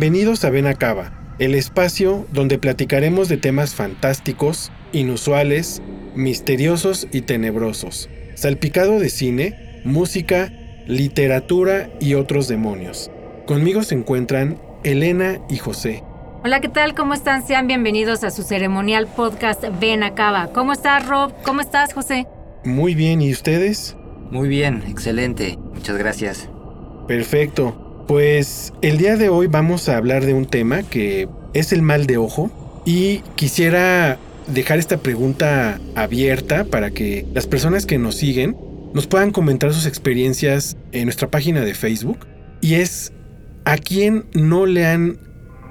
Bienvenidos a Benacaba, el espacio donde platicaremos de temas fantásticos, inusuales, misteriosos y tenebrosos, salpicado de cine, música, literatura y otros demonios. Conmigo se encuentran Elena y José. Hola, ¿qué tal? ¿Cómo están? Sean bienvenidos a su ceremonial podcast Ven Acaba. ¿Cómo estás, Rob? ¿Cómo estás, José? Muy bien, ¿y ustedes? Muy bien, excelente. Muchas gracias. Perfecto. Pues el día de hoy vamos a hablar de un tema que es el mal de ojo y quisiera dejar esta pregunta abierta para que las personas que nos siguen nos puedan comentar sus experiencias en nuestra página de Facebook y es a quién no le han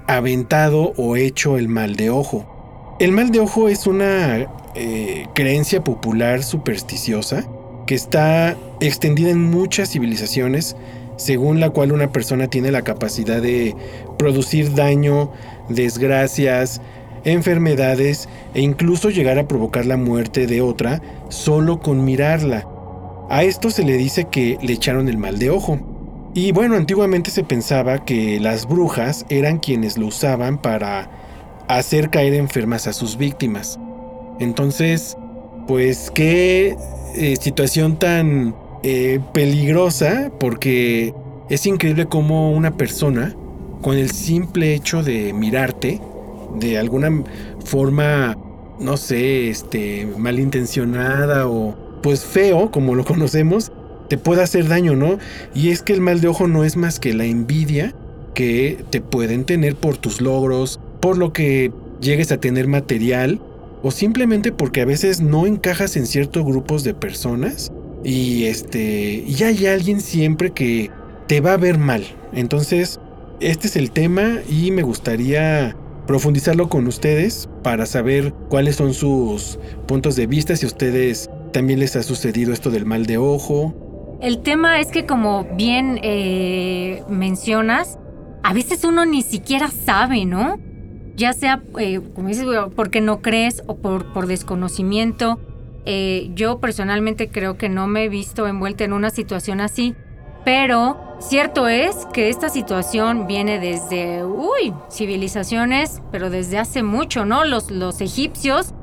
aventado o hecho el mal de ojo. El mal de ojo es una eh, creencia popular supersticiosa que está extendida en muchas civilizaciones según la cual una persona tiene la capacidad de producir daño, desgracias, enfermedades e incluso llegar a provocar la muerte de otra solo con mirarla. A esto se le dice que le echaron el mal de ojo. Y bueno, antiguamente se pensaba que las brujas eran quienes lo usaban para hacer caer enfermas a sus víctimas. Entonces, pues qué eh, situación tan eh, peligrosa porque es increíble cómo una persona, con el simple hecho de mirarte, de alguna forma, no sé, este, malintencionada o pues feo, como lo conocemos, te puede hacer daño, ¿no? Y es que el mal de ojo no es más que la envidia que te pueden tener por tus logros, por lo que llegues a tener material, o simplemente porque a veces no encajas en ciertos grupos de personas y este y hay alguien siempre que te va a ver mal. Entonces, este es el tema y me gustaría profundizarlo con ustedes para saber cuáles son sus puntos de vista, si a ustedes también les ha sucedido esto del mal de ojo. El tema es que como bien eh, mencionas, a veces uno ni siquiera sabe, ¿no? Ya sea, eh, como dices, porque no crees o por, por desconocimiento. Eh, yo personalmente creo que no me he visto envuelta en una situación así, pero cierto es que esta situación viene desde, uy, civilizaciones, pero desde hace mucho, ¿no? Los, los egipcios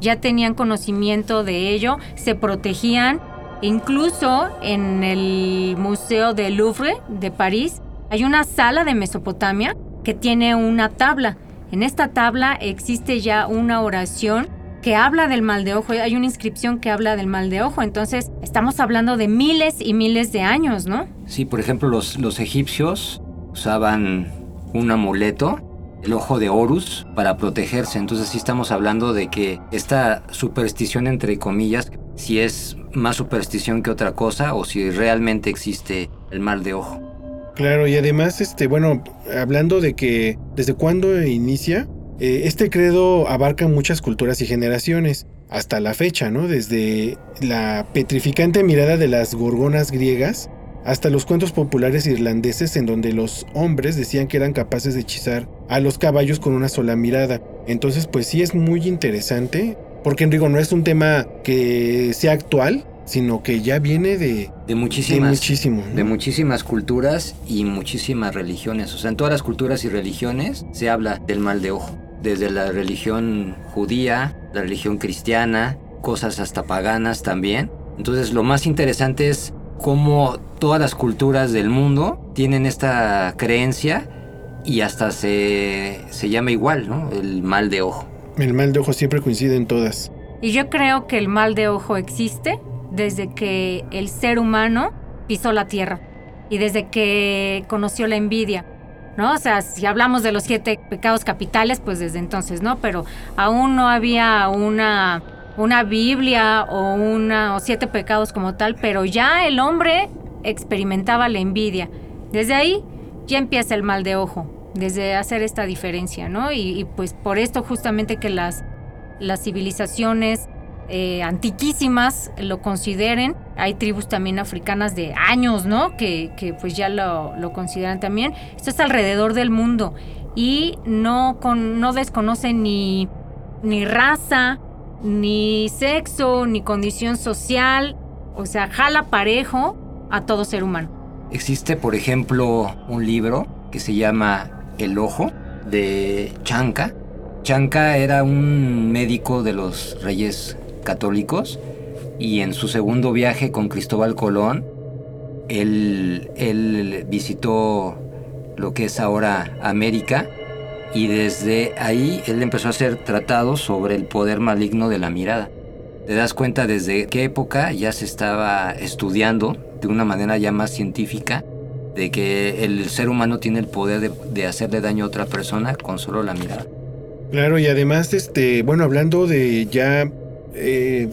ya tenían conocimiento de ello, se protegían, incluso en el Museo del Louvre de París hay una sala de Mesopotamia que tiene una tabla. En esta tabla existe ya una oración que habla del mal de ojo, hay una inscripción que habla del mal de ojo, entonces estamos hablando de miles y miles de años, ¿no? Sí, por ejemplo, los, los egipcios usaban un amuleto, el ojo de Horus, para protegerse. Entonces sí estamos hablando de que esta superstición, entre comillas, si es más superstición que otra cosa o si realmente existe el mal de ojo. Claro, y además, este, bueno, hablando de que desde cuándo inicia, este credo abarca muchas culturas y generaciones, hasta la fecha, ¿no? Desde la petrificante mirada de las gorgonas griegas hasta los cuentos populares irlandeses en donde los hombres decían que eran capaces de hechizar a los caballos con una sola mirada. Entonces, pues sí es muy interesante, porque digo, no es un tema que sea actual, sino que ya viene de, De muchísimas, muchísimo, ¿no? de muchísimas culturas y muchísimas religiones. O sea, en todas las culturas y religiones se habla del mal de ojo. Desde la religión judía, la religión cristiana, cosas hasta paganas también. Entonces lo más interesante es cómo todas las culturas del mundo tienen esta creencia y hasta se, se llama igual, ¿no? El mal de ojo. El mal de ojo siempre coincide en todas. Y yo creo que el mal de ojo existe desde que el ser humano pisó la tierra y desde que conoció la envidia. ¿No? O sea, si hablamos de los siete pecados capitales, pues desde entonces, ¿no? Pero aún no había una, una Biblia o, una, o siete pecados como tal, pero ya el hombre experimentaba la envidia. Desde ahí ya empieza el mal de ojo, desde hacer esta diferencia, ¿no? Y, pues por esto justamente que las, las civilizaciones eh, antiquísimas lo consideren. Hay tribus también africanas de años, ¿no? Que, que pues ya lo, lo, consideran también. Esto es alrededor del mundo y no, con, no desconocen ni, ni raza, ni sexo, ni condición social. O sea, jala parejo a todo ser humano. Existe, por ejemplo, un libro que se llama El Ojo de Chanca. Chanca era un médico de los reyes católicos y en su segundo viaje con Cristóbal Colón, él, él visitó lo que es ahora América y desde ahí él empezó a hacer tratados sobre el poder maligno de la mirada. Te das cuenta desde qué época ya se estaba estudiando de una manera ya más científica de que el ser humano tiene el poder de, hacerle daño a otra persona con solo la mirada. Claro, y además, este, bueno, hablando de ya, eh,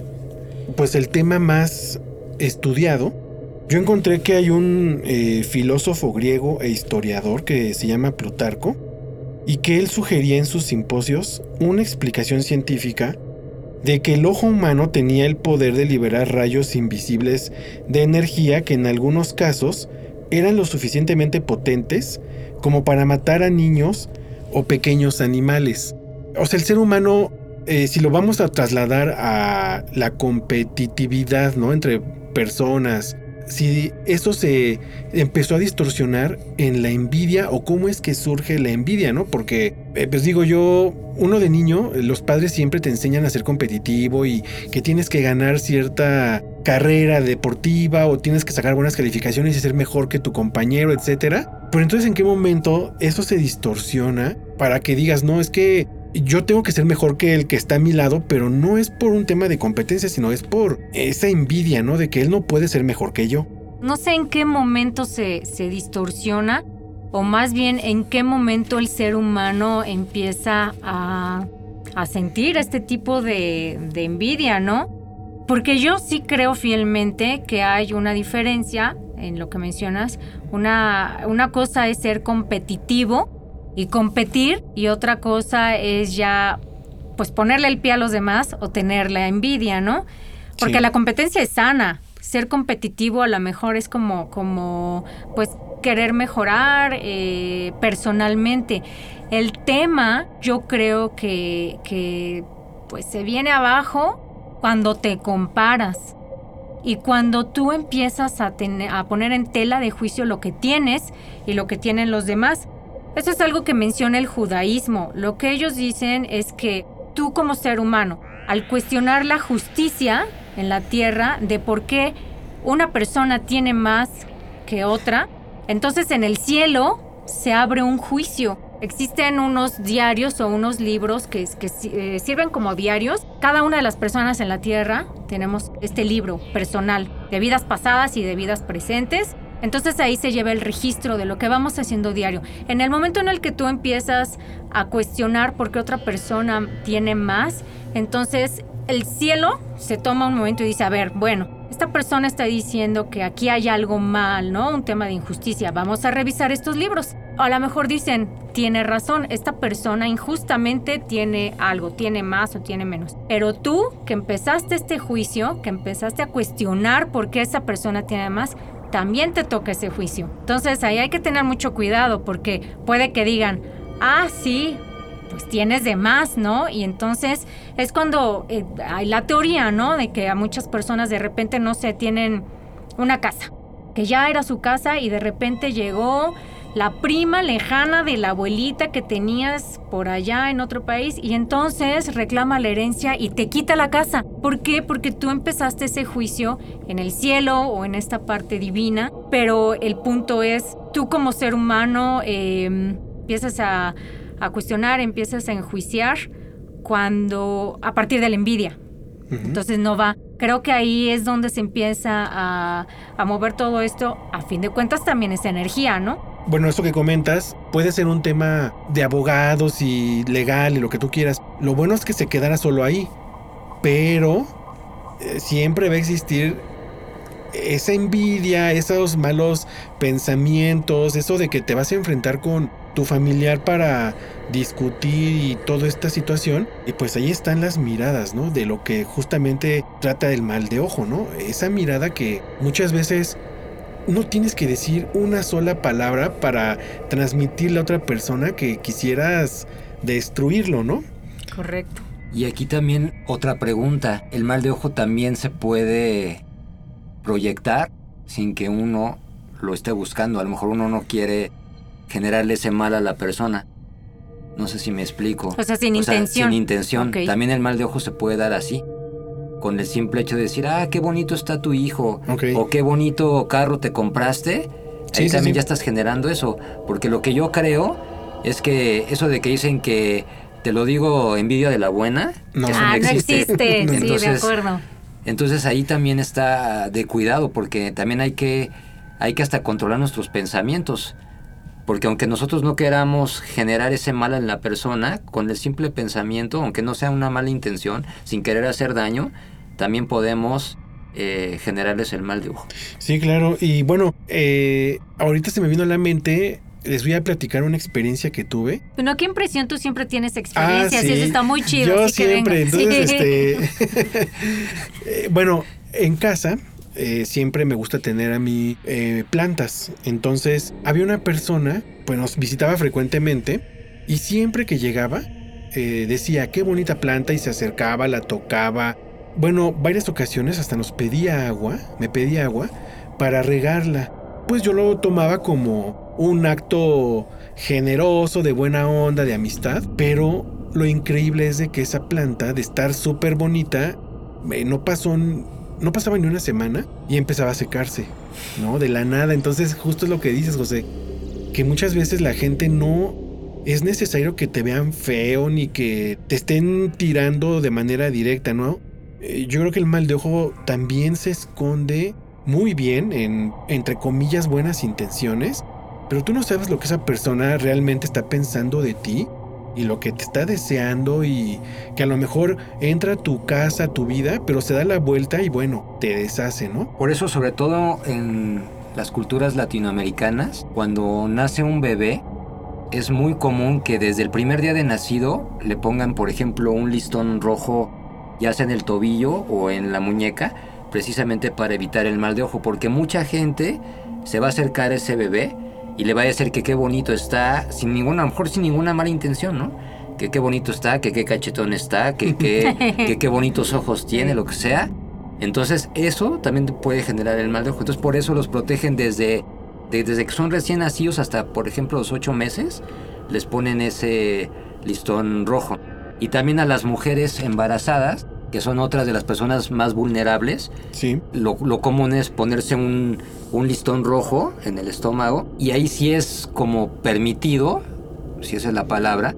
pues el tema más estudiado, yo encontré que hay un eh, filósofo griego e historiador que se llama Plutarco y que él sugería en sus simposios una explicación científica de que el ojo humano tenía el poder de liberar rayos invisibles de energía que en algunos casos eran lo suficientemente potentes como para matar a niños o pequeños animales. O sea, el ser humano, eh, si lo vamos a trasladar a la competitividad, ¿no? Entre personas, si eso se empezó a distorsionar en la envidia o cómo es que surge la envidia, ¿no? Porque, eh, pues digo yo, uno de niño, los padres siempre te enseñan a ser competitivo y que tienes que ganar cierta carrera deportiva o tienes que sacar buenas calificaciones y ser mejor que tu compañero, etcétera. Pero entonces, ¿en qué momento eso se distorsiona para que digas, no, es que yo tengo que ser mejor que el que está a mi lado, pero no es por un tema de competencia, sino es por esa envidia, ¿no? De que él no puede ser mejor que yo. No sé en qué momento se, se distorsiona, o más bien en qué momento el ser humano empieza a, a sentir este tipo de, de envidia, ¿no? Porque yo sí creo fielmente que hay una diferencia en lo que mencionas. Una, una cosa es ser competitivo y competir y otra cosa es ya pues ponerle el pie a los demás o tener la envidia, ¿no? Porque la competencia es sana. Ser competitivo a lo mejor es como, como pues querer mejorar eh, personalmente. El tema yo creo que, que pues se viene abajo cuando te comparas. Y cuando tú empiezas a, a poner en tela de juicio lo que tienes y lo que tienen los demás, eso es algo que menciona el judaísmo. Lo que ellos dicen es que tú como ser humano, al cuestionar la justicia en la tierra de por qué una persona tiene más que otra, entonces en el cielo se abre un juicio. Existen unos diarios o unos libros que, que eh, sirven como diarios. Cada una de las personas en la tierra tenemos este libro personal de vidas pasadas y de vidas presentes entonces ahí se lleva el registro de lo que vamos haciendo diario. En el momento en el que tú empiezas a cuestionar por qué otra persona tiene más, entonces el cielo se toma un momento y dice, a ver, bueno, esta persona está diciendo que aquí hay algo mal, ¿no? Un tema de injusticia. Vamos a revisar estos libros. A lo mejor dicen, tiene razón, esta persona injustamente tiene algo, tiene más o tiene menos. Pero tú que empezaste este juicio, que empezaste a cuestionar por qué esa persona tiene más, también te toca ese juicio. Entonces ahí hay que tener mucho cuidado porque puede que digan, ah, sí, pues tienes de más, ¿no? Y entonces es cuando eh, hay la teoría, ¿no? De que a muchas personas de repente no se tienen una casa, que ya era su casa y de repente llegó la prima lejana de la abuelita que tenías por allá en otro país y entonces reclama la herencia y te quita la casa. ¿Por qué? Porque tú empezaste ese juicio en el cielo o en esta parte divina, pero el punto es, tú como ser humano em, empiezas a, cuestionar, empiezas a enjuiciar cuando a partir de la envidia. Entonces no va. Creo que ahí es donde se empieza a, a mover todo esto. A fin de cuentas también es energía, ¿no? Bueno, esto que comentas puede ser un tema de abogados y legal y lo que tú quieras. Lo bueno es que se quedara solo ahí, pero eh, siempre va a existir esa envidia, esos malos pensamientos, eso de que te vas a enfrentar con tu familiar para discutir y toda esta situación, y pues ahí están las miradas, ¿no? De lo que justamente trata el mal de ojo, ¿no? Esa mirada que muchas veces no tienes que decir una sola palabra para transmitirle a otra persona que quisieras destruirlo, ¿no? Correcto. Y aquí también otra pregunta. ¿El mal de ojo también se puede proyectar sin que uno lo esté buscando? A lo mejor uno no quiere generarle ese mal a la persona. No sé si me explico. O sea, sin intención. Sin intención. Ok. También el mal de ojo se puede dar así. Con el simple hecho de decir, ah, qué bonito está tu hijo. Ok. O qué bonito carro te compraste. Sí, Ahí sí, también sí. ya estás generando eso. Porque lo que yo creo es que eso de que dicen que te lo digo envidia de la buena. No. eso ah, no existe. sí, de Entonces, acuerdo. entonces ahí también está de cuidado porque también hay que, hay que hasta controlar nuestros pensamientos. Porque aunque nosotros no queramos generar ese mal en la persona, con el simple pensamiento, aunque no sea una mala intención, sin querer hacer daño, también podemos eh, generarles el mal de ojo. Sí, claro. Y bueno, eh, ahorita se me vino a la mente, les voy a platicar una experiencia que tuve. Bueno, qué impresión tú siempre tienes experiencias Ah, y eso está muy chido. Yo así que venga. siempre, entonces, Sí. este, eh, bueno, en casa eh, siempre me gusta tener a mí eh, plantas. Entonces, había una persona, pues nos visitaba frecuentemente y siempre que llegaba eh, decía qué bonita planta y se acercaba, la tocaba. Bueno, varias ocasiones hasta nos pedía agua, me pedía agua para regarla. Pues yo lo tomaba como un acto generoso, de buena onda, de amistad, pero lo increíble es de que esa planta, de estar súper bonita, eh, no pasó, no pasaba ni una semana y empezaba a secarse, ¿no? De la nada. Entonces, justo es lo que dices, José, que muchas veces la gente no es necesario que te vean feo ni que te estén tirando de manera directa, ¿no? Eh, Yo creo que el mal de ojo también se esconde muy bien en, entre comillas, buenas intenciones, pero tú no sabes lo que esa persona realmente está pensando de ti y lo que te está deseando y que a lo mejor entra a tu casa, a tu vida, pero se da la vuelta y bueno, te deshace, ¿no? Por eso, sobre todo en las culturas latinoamericanas, cuando nace un bebé, es muy común que desde el primer día de nacido le pongan, por ejemplo, un listón rojo, ya sea en el tobillo o en la muñeca, precisamente para evitar el mal de ojo, porque mucha gente se va a acercar a ese bebé y le va a decir que qué bonito está, sin ninguna, a lo mejor sin ninguna mala intención, ¿no? Que qué bonito está, que qué cachetón está, que qué, que qué bonitos ojos tiene, lo que sea. Entonces eso también puede generar el mal de ojo. Entonces por eso los protegen desde, de- desde que son recién nacidos hasta, por ejemplo, los ocho meses, les ponen ese listón rojo. Y también a las mujeres embarazadas, que son otras de las personas más vulnerables, Sí. lo, lo común es ponerse un, un listón rojo en el estómago y ahí sí es como permitido, si esa es la palabra,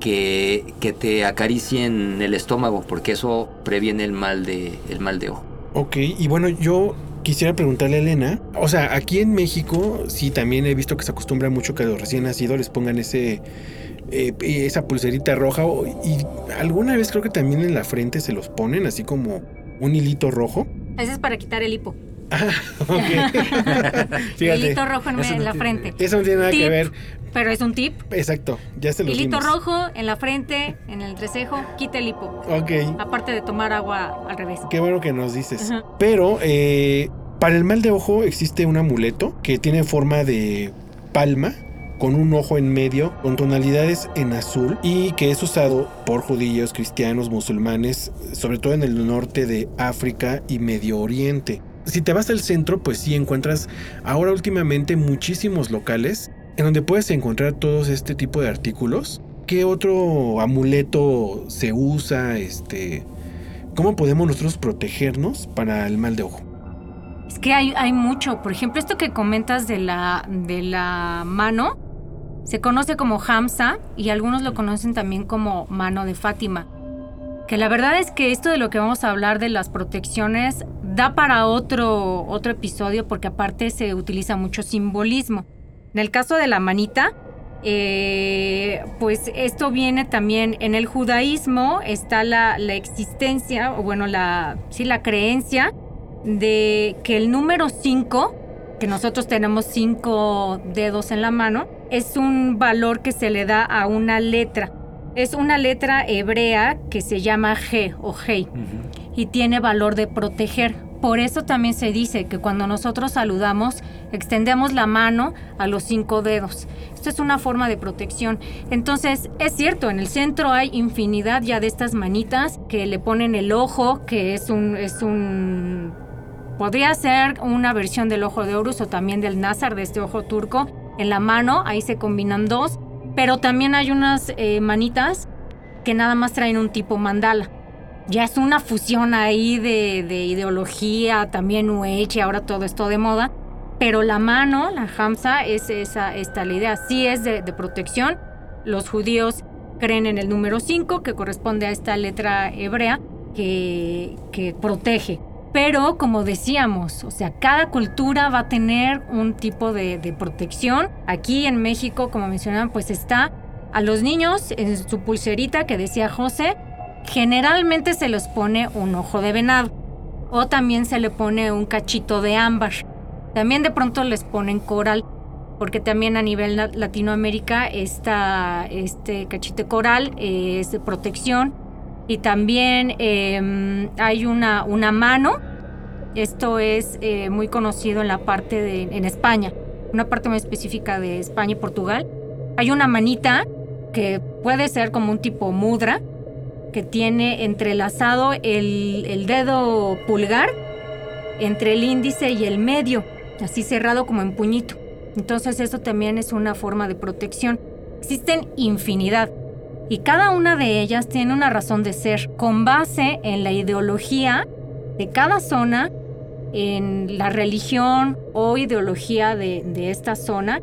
que, que te acaricien el estómago porque eso previene el mal de, el mal de ojo. Ok, y bueno, yo quisiera preguntarle a Elena, o sea, aquí en México sí también he visto que se acostumbra mucho que a los recién nacidos les pongan ese eh, esa pulserita roja o- y alguna vez creo que también en la frente se los ponen así como un hilito rojo. Ese es para quitar el hipo. Ah, ok. Hilito rojo en, en la frente. eso no tiene nada que ver. Pero es un tip. Exacto, ya se los Hilito dimos. rojo en la frente, en el entrecejo, quita el hipo. Ok. Aparte de tomar agua al revés. Qué bueno que nos dices. Ajá. Pero eh, para el mal de ojo existe un amuleto que tiene forma de palma con un ojo en medio con tonalidades en azul y que es usado por judíos, cristianos, musulmanes, sobre todo en el norte de África y Medio Oriente. Si te vas al centro, pues sí encuentras ahora últimamente muchísimos locales en donde puedes encontrar todos este tipo de artículos. ¿Qué otro amuleto se usa? Este, ¿Cómo podemos nosotros protegernos para el mal de ojo? Es que hay, hay mucho. Por ejemplo, esto que comentas de la, de la mano, se conoce como Hamza y algunos lo conocen también como mano de Fátima. Que la verdad es que esto de lo que vamos a hablar de las protecciones da para otro, otro episodio porque aparte se utiliza mucho simbolismo. En el caso de la manita, eh, pues esto viene también en el judaísmo, está la, la existencia, o bueno, la, sí, la creencia de que el número 5, que nosotros tenemos cinco dedos en la mano, es un valor que se le da a una letra. Es una letra hebrea que se llama G o Hei y tiene valor de proteger. Por eso también se dice que cuando nosotros saludamos, extendemos la mano a los cinco dedos. Esto es una forma de protección. Entonces, es cierto, en el centro hay infinidad ya de estas manitas que le ponen el ojo, que es un, es un podría ser una versión del ojo de Horus o también del Nazar, de este ojo turco, en la mano, ahí se combinan dos, pero también hay unas eh, manitas que nada más traen un tipo mandala. Ya es una fusión ahí de, ideología, también New Age, ahora todo esto de moda, pero la mano, la Hamza, es esa, esta la idea, sí es de, protección. Los judíos creen en el número 5, que corresponde a esta letra hebrea, que, que protege. Pero como decíamos, o sea, cada cultura va a tener un tipo de, protección. Aquí en México, como mencionaban, pues está a los niños en su pulserita que decía José, generalmente se les pone un ojo de venado o también se le pone un cachito de ámbar. También de pronto les ponen coral, porque también a nivel Latinoamérica esta, este cachite coral es de protección. Y también em, hay una, una mano, esto es eh, muy conocido en la parte de en España, una parte muy específica de España y Portugal. Hay una manita que puede ser como un tipo mudra, que tiene entrelazado el, el dedo pulgar entre el índice y el medio así cerrado como en puñito. Entonces eso también es una forma de protección. Existen infinidad y cada una de ellas tiene una razón de ser con base en la ideología de cada zona, en la religión o ideología de, esta zona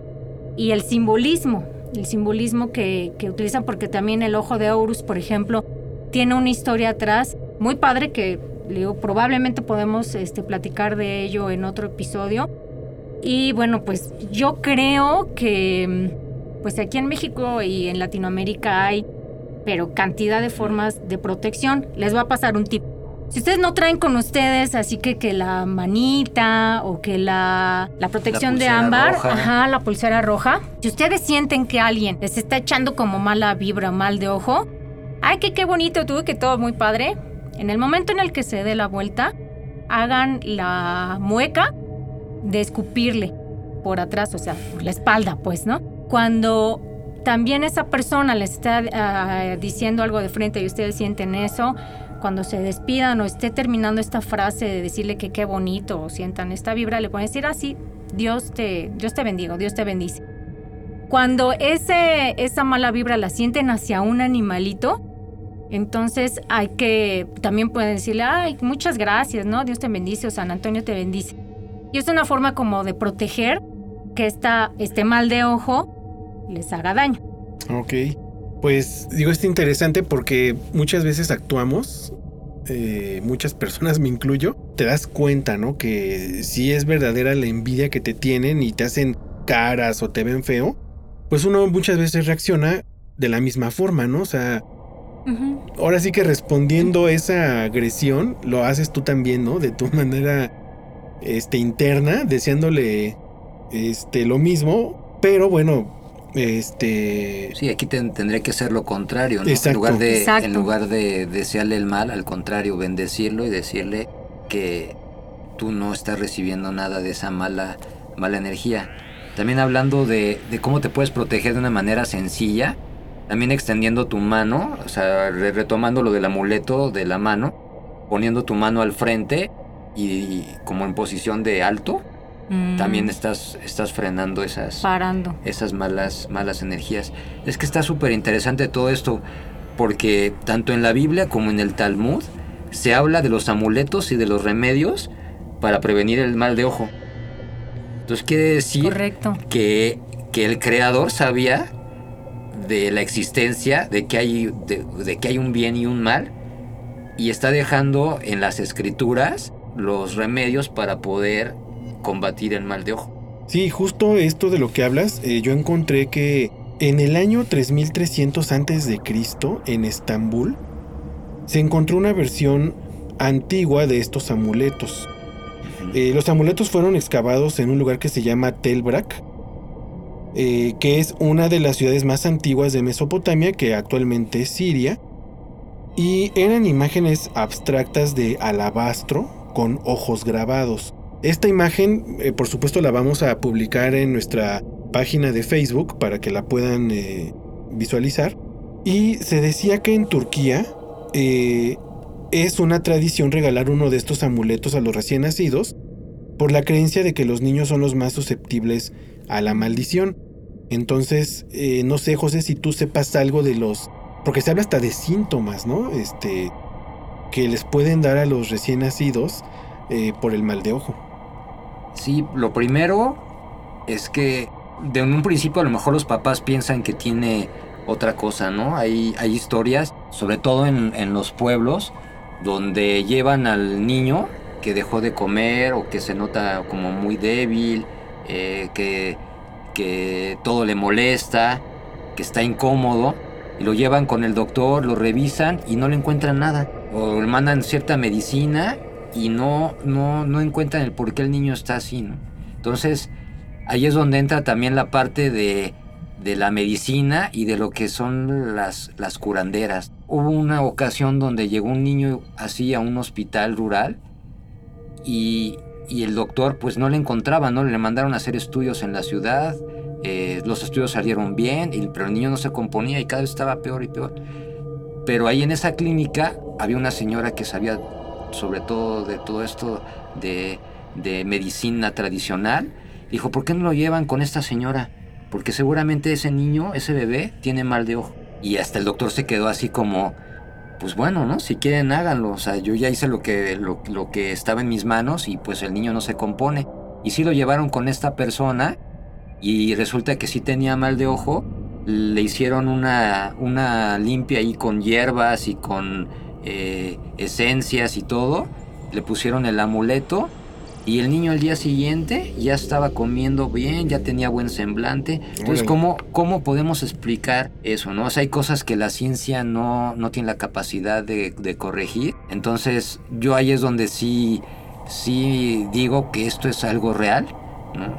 y el simbolismo, el simbolismo que, utilizan porque también el ojo de Horus, por ejemplo, tiene una historia atrás muy padre que probablemente podemos este, platicar de ello en otro episodio y bueno, pues yo creo que mm, pues aquí en México y en Latinoamérica hay, pero cantidad de formas de protección. Les va a pasar un tip. Si ustedes no traen con ustedes, así que que la manita o que la, la protección de ámbar, ajá, la pulsera roja, si ustedes sienten que alguien les está echando como mala vibra, mal de ojo, ay, que qué bonito tú, que todo muy padre. En el momento en el que se dé la vuelta, hagan la mueca de escupirle por atrás, o sea, por la espalda, pues, ¿no? Cuando también esa persona les está ah, diciendo algo de frente y ustedes sienten eso, cuando se despidan o esté terminando esta frase de decirle que qué bonito o sientan esta vibra, le pueden decir así, ah, Dios te, Dios te bendiga, Dios te bendice. Cuando ese, esa mala vibra la sienten hacia un animalito, entonces hay que, también pueden decirle, ay, muchas gracias, ¿no? Dios te bendice o San Antonio te bendice. Y es una forma como de proteger que esta, este mal de ojo les haga daño. Ok. Pues digo, es interesante porque muchas veces actuamos, eh, muchas personas me incluyo, te das cuenta, ¿no? Que si es verdadera la envidia que te tienen y te hacen caras o te ven feo, pues uno muchas veces reacciona de la misma forma, ¿no? O sea, ahora sí que respondiendo esa agresión, lo haces tú también, ¿no? De tu manera este, interna, deseándole este, lo mismo, pero bueno, este... Sí, aquí tendría que ser lo contrario, ¿no? En lugar, de, en lugar de desearle el mal, al contrario, bendecirlo y decirle que tú no estás recibiendo nada de esa mala, mala energía. También hablando de, de cómo te puedes proteger de una manera sencilla, también extendiendo tu mano, o sea, retomando lo del amuleto de la mano, poniendo tu mano al frente y, como en posición de alto, mm. también estás, estás frenando esas, Parando. esas malas, malas energías. Es que está súper interesante todo esto, porque tanto en la Biblia como en el Talmud se habla de los amuletos y de los remedios para prevenir el mal de ojo. Entonces quiere decir Correcto. Que, que el creador sabía de la existencia, de que, hay, de que hay un bien y un mal, y está dejando en las escrituras los remedios para poder combatir el mal de ojo. Sí, justo esto de lo que hablas, eh, yo encontré que en el año 3300 a.C., en Estambul, se encontró una versión antigua de estos amuletos. Eh, los amuletos fueron excavados en un lugar que se llama Telbrak, eh, que es una de las ciudades más antiguas de Mesopotamia, que actualmente es Siria, y eran imágenes abstractas de alabastro con ojos grabados. Esta imagen, eh, por supuesto, la vamos a publicar en nuestra página de Facebook para que la puedan eh, visualizar. Y se decía que en Turquía es una tradición regalar uno de estos amuletos a los recién nacidos por la creencia de que los niños son los más susceptibles a la maldición. Entonces, no sé, José, si tú sepas algo de los... Porque se habla hasta de síntomas, ¿no? Este, que les pueden dar a los recién nacidos por el mal de ojo. Sí, lo primero es que de un principio a lo mejor los papás piensan que tiene otra cosa, ¿no? Hay, hay historias, sobre todo en, los pueblos, donde llevan al niño que dejó de comer o que se nota como muy débil, eh, que, que todo le molesta, que está incómodo, y lo llevan con el doctor, lo revisan y no le encuentran nada. O le mandan cierta medicina y no, no, no encuentran el por qué el niño está así. Entonces, ahí es donde entra también la parte de, de la medicina y de lo que son las, las curanderas. Hubo una ocasión donde llegó un niño así a un hospital rural y, y el doctor pues no le encontraba, ¿no? Le mandaron a hacer estudios en la ciudad, eh, los estudios salieron bien, pero el niño no se componía y cada vez estaba peor y peor. Pero ahí en esa clínica había una señora que sabía sobre todo de todo esto de, medicina tradicional, dijo, ¿por qué no lo llevan con esta señora? Porque seguramente ese niño, ese bebé, tiene mal de ojo. Y hasta el doctor se quedó así como, pues bueno, ¿no? Si quieren háganlo. O sea, yo ya hice lo que, lo, que estaba en mis manos y pues el niño no se compone. Y sí lo llevaron con esta persona y resulta que sí tenía mal de ojo. Le hicieron una, una limpia ahí con hierbas y con eh, esencias y todo, le pusieron el amuleto y el niño al día siguiente ya estaba comiendo bien, ya tenía buen semblante. Entonces, ¿cómo, ¿cómo podemos explicar eso? ¿no? O sea, hay cosas que la ciencia no, no tiene la capacidad de, corregir. Entonces, yo ahí es donde sí, sí digo que esto es algo real.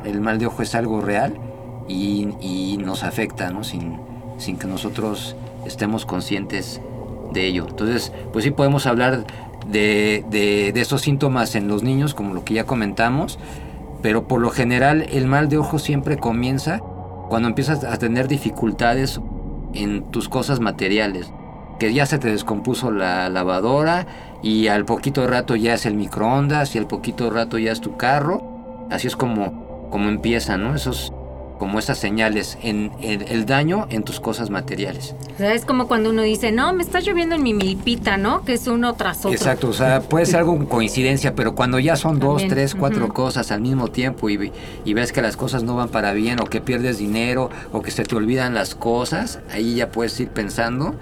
El mal de ojo es algo real y, nos afecta ¿no? sin, sin que nosotros estemos conscientes de ello. Entonces, pues sí podemos hablar de, de, estos síntomas en los niños, como lo que ya comentamos, pero por lo general el mal de ojo siempre comienza cuando empiezas a tener dificultades en tus cosas materiales, que ya se te descompuso la lavadora y al poquito rato ya es el microondas y al poquito rato ya es tu carro, así es como, como empieza, ¿no? Esos como esas señales en, el daño en tus cosas materiales. O sea, es como cuando uno dice, no, me está lloviendo en mi milpita, ¿no? Que es uno tras otro. Exacto, o sea, puede ser algo coincidencia, pero cuando ya son dos, tres, cuatro cosas al mismo tiempo y, y, ves que las cosas no van para bien o que pierdes dinero o que se te olvidan las cosas, ahí ya puedes ir pensando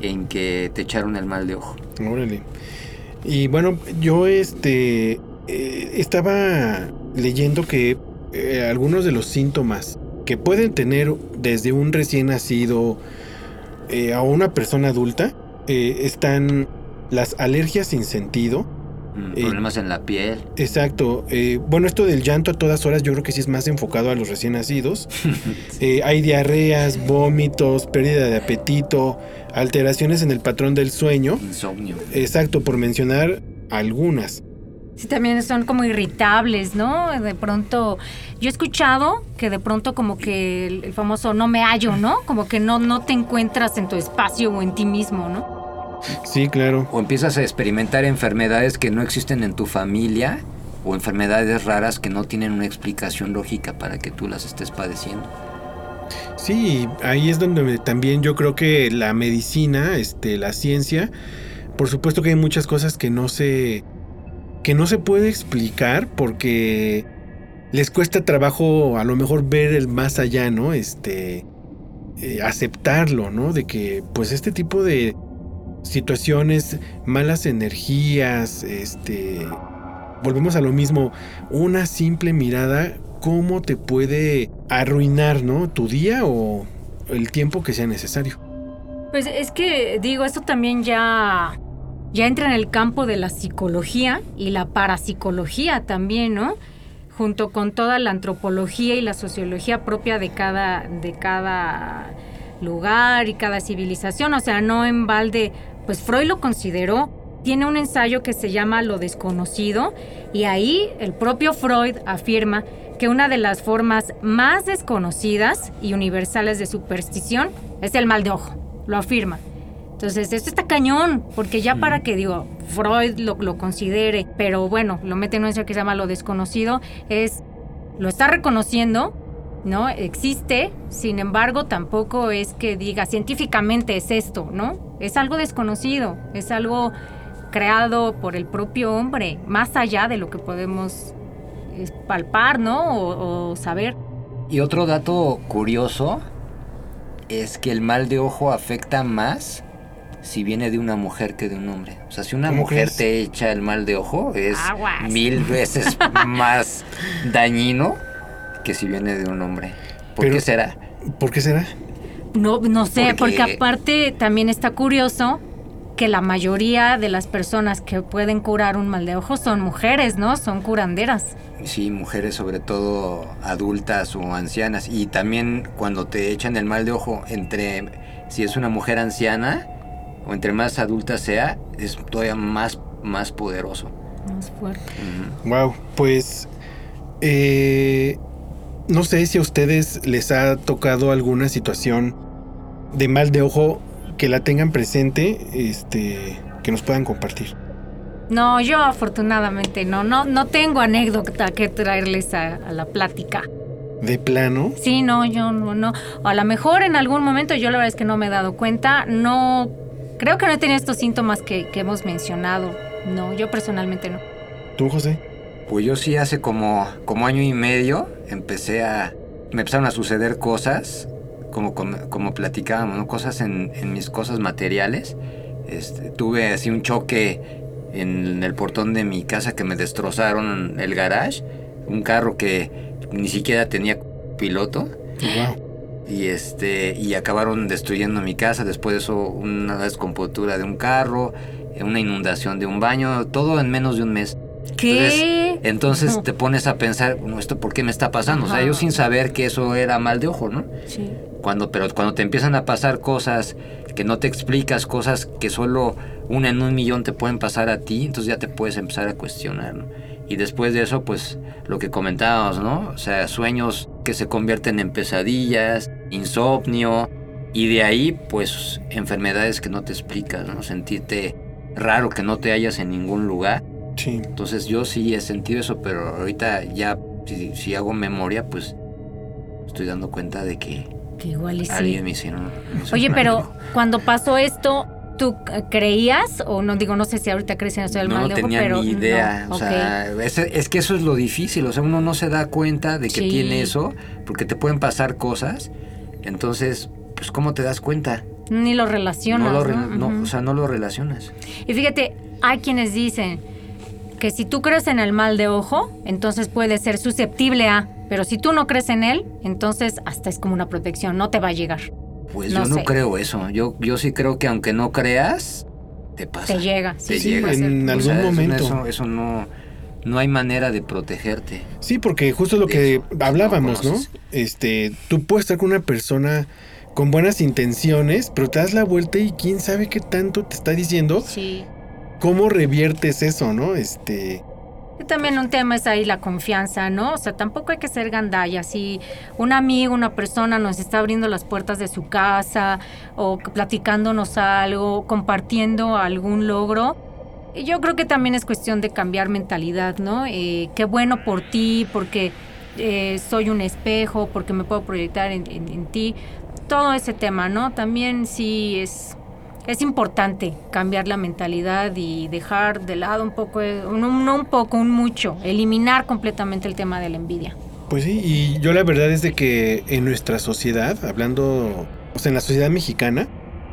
en que te echaron el mal de ojo. Órale. Y bueno, yo este eh, estaba leyendo que eh, algunos de los síntomas que pueden tener desde un recién nacido eh, a una persona adulta eh, están las alergias sin sentido. Mm, problemas en la piel. Exacto. bueno, esto del llanto a todas horas yo creo que sí es más enfocado a los recién nacidos. hay diarreas, vómitos, pérdida de apetito, alteraciones en el patrón del sueño. Insomnio. Exacto, por mencionar algunas. Sí, también son como irritables, ¿no? De pronto, yo he escuchado que de pronto como que el, famoso no me hallo, ¿no? Como que no, no te encuentras en tu espacio o en ti mismo, ¿no? Sí, claro. O empiezas a experimentar enfermedades que no existen en tu familia o enfermedades raras que no tienen una explicación lógica para que tú las estés padeciendo. Sí, ahí es donde también yo creo que la medicina, este, la ciencia, por supuesto que hay muchas cosas que no se que no se puede explicar porque les cuesta trabajo a lo mejor ver el más allá, ¿no? Este, eh, aceptarlo, ¿no? De que pues este tipo de situaciones, malas energías, este, volvemos a lo mismo, una simple mirada, ¿cómo te puede arruinar, ¿no? Tu día o el tiempo que sea necesario. Pues es que digo, esto también ya ya entra en el campo de la psicología y la parapsicología también, ¿no? Junto con toda la antropología y la sociología propia de cada, de cada lugar y cada civilización. O sea, no en balde, pues Freud lo consideró. Tiene un ensayo que se llama Lo desconocido y ahí el propio Freud afirma que una de las formas más desconocidas y universales de superstición es el mal de ojo. Lo afirma. Entonces, esto está cañón, porque ya para que, digo, Freud lo, lo considere, pero bueno, lo mete en un que se llama lo desconocido, es, lo está reconociendo, ¿no? Existe, sin embargo, tampoco es que diga científicamente es esto, ¿no? Es algo desconocido, es algo creado por el propio hombre, más allá de lo que podemos eh, palpar, ¿no? O, o saber. Y otro dato curioso es que el mal de ojo afecta más si viene de una mujer que de un hombre. O sea, si una ¿Cómo mujer te echa el mal de ojo, es Aguas. mil veces más dañino que si viene de un hombre. ¿Por Pero- qué será? ¿Por qué será? No, no sé, Porque- porque... aparte también está curioso que la mayoría de las personas que pueden curar un mal de ojo son mujeres, ¿no? Son curanderas. Sí, mujeres sobre todo adultas o ancianas. Y también cuando te echan el mal de ojo, entre si es una mujer anciana o entre más adulta sea, es todavía más, más poderoso. Más fuerte. Wow, pues eh, no sé si a ustedes les ha tocado alguna situación de mal de ojo que la tengan presente, este, que nos puedan compartir. No, yo afortunadamente no, no, no tengo anécdota que traerles a, a la plática. De plano, Sí, no, yo no, no. O a lo mejor en algún momento, yo la verdad es que no me he dado cuenta, no, creo que no he tenido estos síntomas que, que hemos mencionado. No, yo personalmente no. tú, José. Pues yo sí hace como, como año y medio empecé a... Me empezaron a suceder cosas, como, como, como platicábamos, ¿no? Cosas en, en mis cosas materiales. Este, tuve así un choque en el portón de mi casa que me destrozaron el garage. Un carro que ni siquiera tenía piloto. Wow. Y este y acabaron destruyendo mi casa. Después de eso, una descompostura de un carro, una inundación de un baño, todo en menos de un mes. ¿Qué? Entonces Ujú. te pones a pensar, bueno, ¿esto por qué me está pasando? O sea, Ajá. yo sin saber que eso era mal de ojo, ¿no? Sí. Cuando, pero cuando te empiezan a pasar cosas que no te explicas, cosas que solo una en un millón te pueden pasar a ti, entonces ya te puedes empezar a cuestionar, ¿no? Y después de eso, pues lo que comentábamos, ¿no? O sea, sueños que se convierten en pesadillas, insomnio, y de ahí, pues, enfermedades que no te explicas, ¿no? Sentirte raro que no te hallas en ningún lugar. Sí. Entonces yo sí he sentido eso, pero ahorita ya, si, si hago memoria, pues estoy dando cuenta de que Que igual y sí. alguien me hicieron. me hicieron Oye, pero cuando pasó esto, ¿tú eh, creías? O no digo, no sé si ahorita crees en eso del no mal de ojo, tenía pero. ni idea. no, O sea, es, es que eso es lo difícil. O sea, uno no se da cuenta de que Sí. tiene eso porque te pueden pasar cosas. Entonces, pues, ¿cómo te das cuenta? Ni lo relacionas. no lo, re- no, o sea, no lo relacionas. Y fíjate, hay quienes dicen que si tú crees en el mal de ojo, entonces puedes ser susceptible a. Pero si tú no crees en él, entonces hasta es como una protección, no te va a llegar. Pues No yo no sé. creo eso. Yo, yo sí creo que aunque no creas, te pasa. Te llega. Te Sí, sí, llega. En O algún sea, momento. Eso, eso no, no hay manera de protegerte. Sí, porque justo lo que eso, no hablábamos, ¿no? conoces. Este, tú puedes estar con una persona con buenas intenciones, pero te das la vuelta y quién sabe qué tanto te está diciendo, Sí. cómo reviertes eso, ¿no? Este, Y también un tema es ahí la confianza, ¿no? O sea, tampoco hay que ser gandalla. Si un amigo, una persona nos está abriendo las puertas de su casa o platicándonos algo, compartiendo algún logro, yo creo que también es cuestión de cambiar mentalidad, ¿no? Eh, qué bueno por ti, porque eh, soy un espejo, porque me puedo proyectar en, en- en ti. Todo ese tema, ¿no? También sí es, es importante cambiar la mentalidad y dejar de lado un poco, eh, no, no un poco, un mucho, eliminar completamente el tema de la envidia. Pues sí, y yo la verdad es de que en nuestra sociedad, hablando, o sea, en la sociedad mexicana,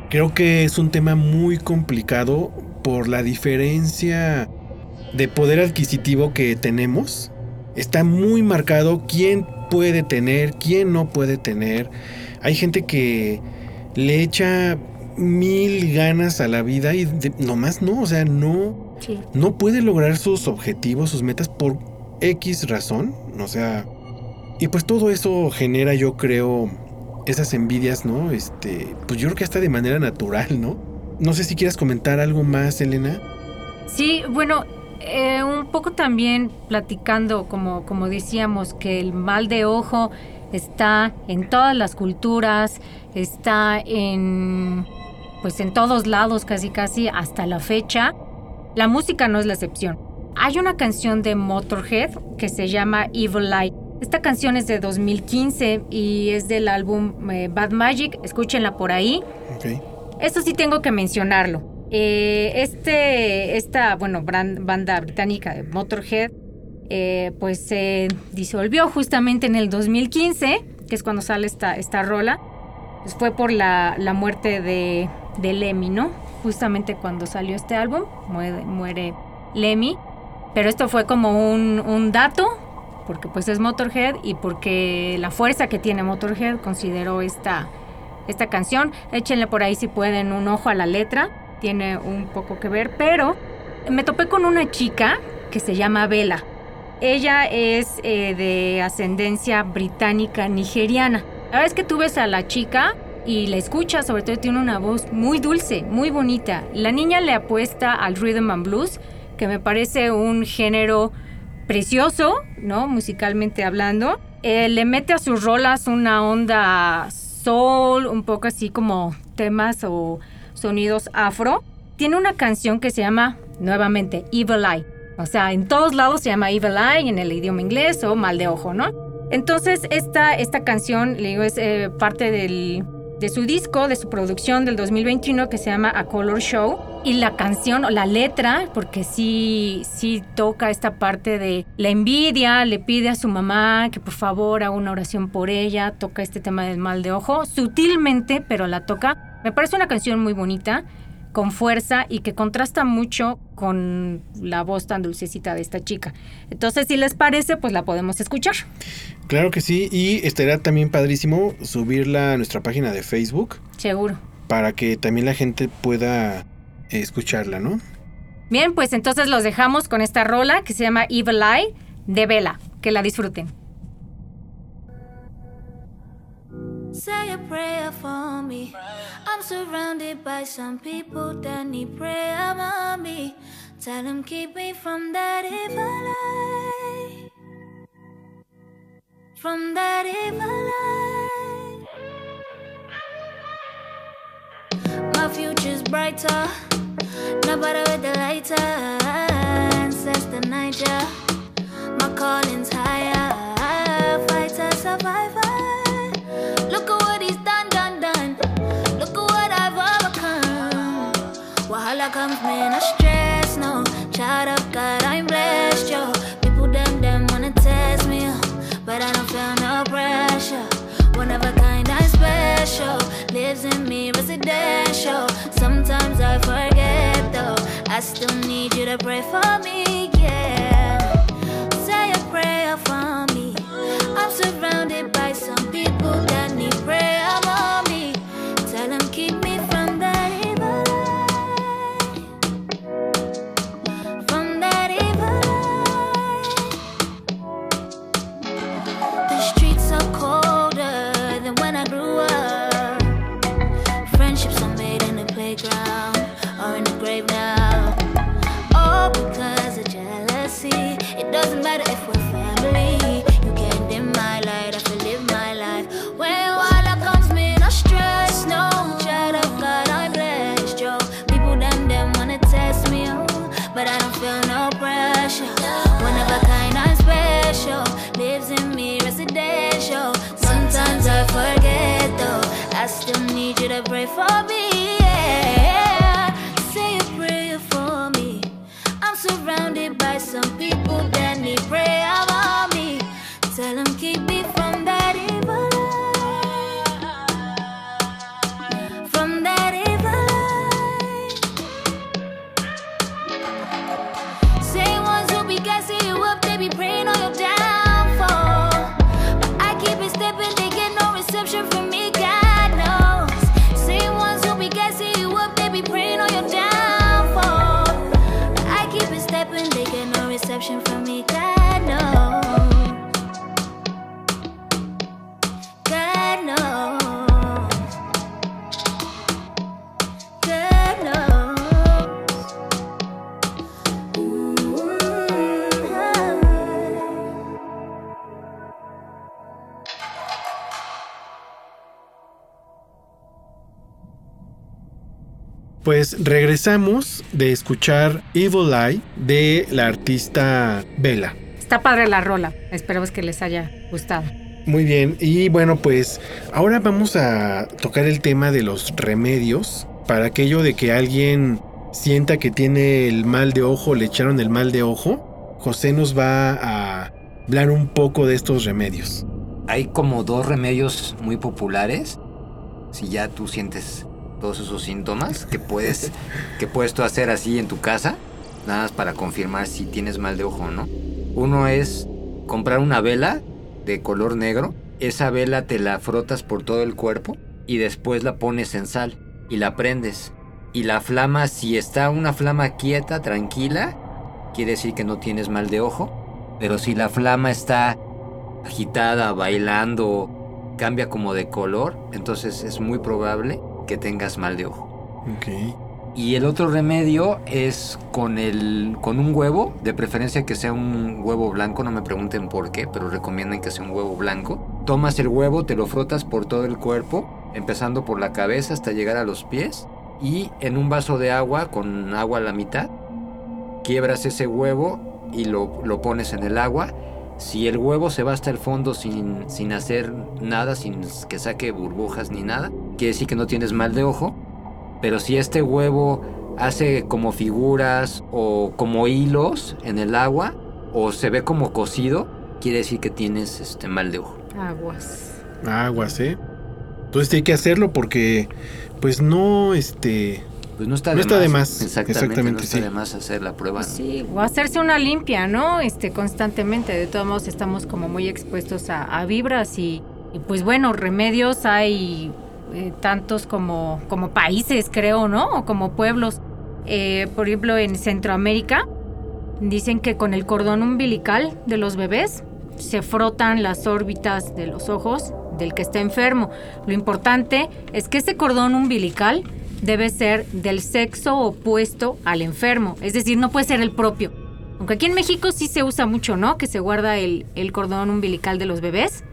creo que es un tema muy complicado por la diferencia de poder adquisitivo que tenemos. Está muy marcado quién puede tener, quién no puede tener. Hay gente que le echa mil ganas a la vida y de- nomás no, o sea, no, Sí. no puede lograr sus objetivos, sus metas por X razón, o sea, y pues todo eso genera, yo creo, esas envidias, ¿no? Este, pues yo creo que hasta de manera natural, ¿no? No sé si quieras comentar algo más, Elena. Sí, bueno, eh, un poco también platicando, como, como decíamos, que el mal de ojo está en todas las culturas, está en pues en todos lados casi casi hasta la fecha. La música no es la excepción. Hay una canción de Motorhead que se llama Evil Eye. Esta canción es de 2015 y es del álbum eh, Bad Magic. Escúchenla por ahí. Ok. Esto sí tengo que mencionarlo. Eh, este, esta, bueno, banda británica de Motorhead, eh, pues se disolvió justamente en el 2015, que es cuando sale esta, esta rola. Pues fue por la, la muerte de, de Lemmy, ¿no? Justamente cuando salió este álbum, muere, muere Lemmy. Pero esto fue como un, un dato, porque pues es Motorhead y porque la fuerza que tiene Motorhead consideró esta, esta canción. Échenle por ahí si pueden un ojo a la letra, tiene un poco que ver, pero me topé con una chica que se llama Bella. Ella es eh, de ascendencia británica nigeriana. La verdad es que tú ves a la chica y la escuchas, sobre todo tiene una voz muy dulce, muy bonita. La niña le apuesta al rhythm and blues, que me parece un género precioso, ¿no? Musicalmente hablando. Eh, le mete a sus rolas una onda soul, un poco así como temas o sonidos afro. Tiene una canción que se llama, nuevamente, Evil Eye. O sea, en todos lados se llama Evil Eye, en el idioma inglés o Mal de Ojo, ¿no? Entonces, esta, esta canción, le digo, es eh, parte del, de su disco, de su producción del 2021 que se llama A Color Show. Y la canción o la letra, porque sí, sí toca esta parte de la envidia, le pide a su mamá que por favor haga una oración por ella, toca este tema del mal de ojo, sutilmente, pero la toca. Me parece una canción muy bonita, con fuerza y que contrasta mucho con la voz tan dulcecita de esta chica. Entonces, si les parece, pues la podemos escuchar. Claro que sí, y estará también padrísimo subirla a nuestra página de Facebook Seguro. para que también la gente pueda escucharla, ¿no? Bien, pues entonces los dejamos con esta rola que se llama Evil Eye de Vela. Que la disfruten. Say a prayer for me. I'm surrounded by some people that need prayer, mommy. Tell them keep me from that evil eye. From that evil eye. My future's brighter. Nobody with the lighter. Says the Niger. My calling's higher. Fighter, survivor. Man, I stress, no. Child of God, I'm blessed, yo. People, them, them wanna test me, but I don't feel no pressure. One of a kind, I'm special. Lives in me, residential. Sometimes I forget, though. I still need you to pray for me, yeah. Say a prayer for me. I'm surrounded by some people that need prayer, regresamos de escuchar Evil Eye de la artista Vela. Está padre la rola. Esperemos que les haya gustado. Muy bien, y bueno, pues ahora vamos a tocar el tema de los remedios para aquello de que alguien sienta que tiene el mal de ojo, le echaron el mal de ojo. José nos va a hablar un poco de estos remedios. Hay como dos remedios muy populares. Si ya tú sientes todos esos síntomas que puedes, que puedes tú hacer así en tu casa, nada más para confirmar si tienes mal de ojo o no. Uno es comprar una vela de color negro. Esa vela te la frotas por todo el cuerpo y después la pones en sal y la prendes. Y la flama, si está una flama quieta, tranquila, quiere decir que no tienes mal de ojo. Pero si la flama está agitada, bailando, cambia como de color, entonces es muy probable que tengas mal de ojo. Ok. Y el otro remedio es con, el, con un huevo, de preferencia que sea un huevo blanco, no me pregunten por qué, pero recomiendan que sea un huevo blanco. Tomas el huevo, te lo frotas por todo el cuerpo, empezando por la cabeza hasta llegar a los pies, y en un vaso de agua, con agua a la mitad, quiebras ese huevo y lo, lo pones en el agua. Si el huevo se va hasta el fondo sin, sin hacer nada, sin que saque burbujas ni nada, quiere decir que no tienes mal de ojo. Pero si este huevo hace como figuras o como hilos en el agua o se ve como cocido, quiere decir que tienes este mal de ojo. Aguas. Aguas, ¿eh? Entonces hay que hacerlo porque, pues no, este... Pues no está No de está más. de más, Exactamente, exactamente, no está sí. de más hacer la prueba. Sí, o hacerse una limpia, ¿no? Este, constantemente. De todos modos, estamos como muy expuestos a, a vibras y, y, pues bueno, remedios hay eh, tantos como, como países, creo, ¿no? O como pueblos. Eh, por ejemplo, en Centroamérica, dicen que con el cordón umbilical de los bebés se frotan las órbitas de los ojos del que está enfermo. Lo importante es que ese cordón umbilical debe ser del sexo opuesto al enfermo, es decir, no puede ser el propio. Aunque aquí en México sí se usa mucho, ¿no? Que se guarda el, cordón umbilical de los bebés.